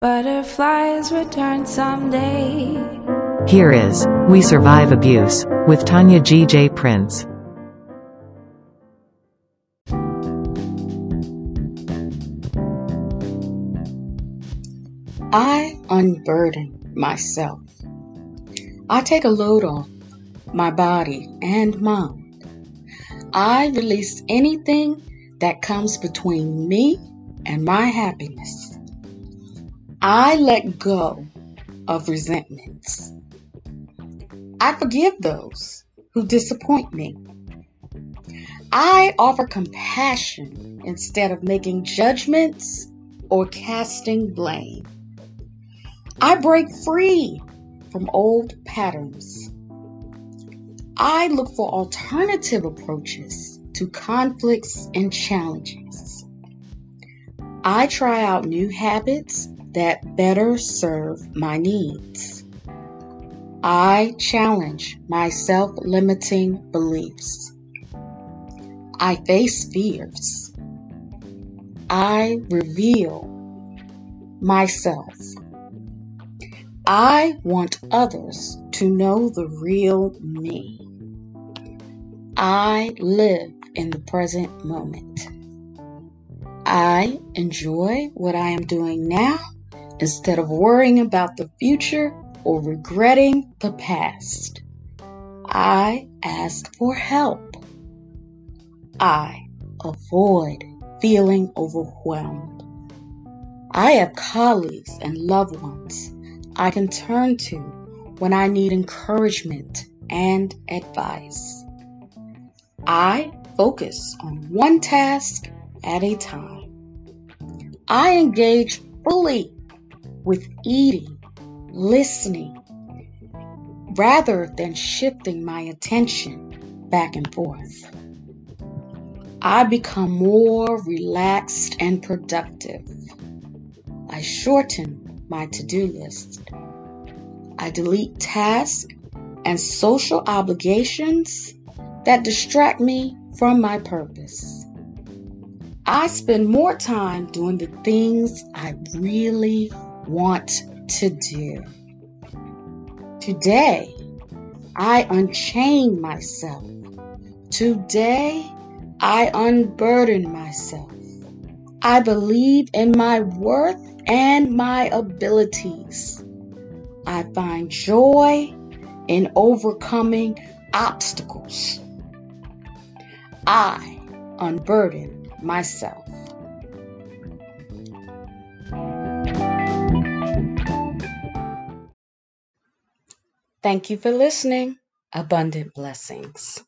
Butterflies return someday. Here is We Survive Abuse with Tonya G. J. Prince. I unburden myself. I take a load off my body and mind. I release anything that comes between me and my happiness. I let go of resentments. I forgive those who disappoint me. I offer compassion instead of making judgments or casting blame. I break free from old patterns. I look for alternative approaches to conflicts and challenges. I try out new habits that better serve my needs. I challenge my self limiting beliefs. I face fears. I reveal myself. I want others to know the real me. I live in the present moment. I enjoy what I am doing now instead of worrying about the future or regretting the past. I ask for help. I avoid feeling overwhelmed. I have colleagues and loved ones I can turn to when I need encouragement and advice. I focus on one task at a time. I engage fully with eating, listening, rather than shifting my attention back and forth. I become more relaxed and productive. I shorten my to do list. I delete tasks and social obligations that distract me from my purpose. I spend more time doing the things I really want to do. Today, I unchain myself. Today, I unburden myself. I believe in my worth and my abilities. I find joy in overcoming obstacles. I unburden myself. Thank you for listening. Abundant blessings.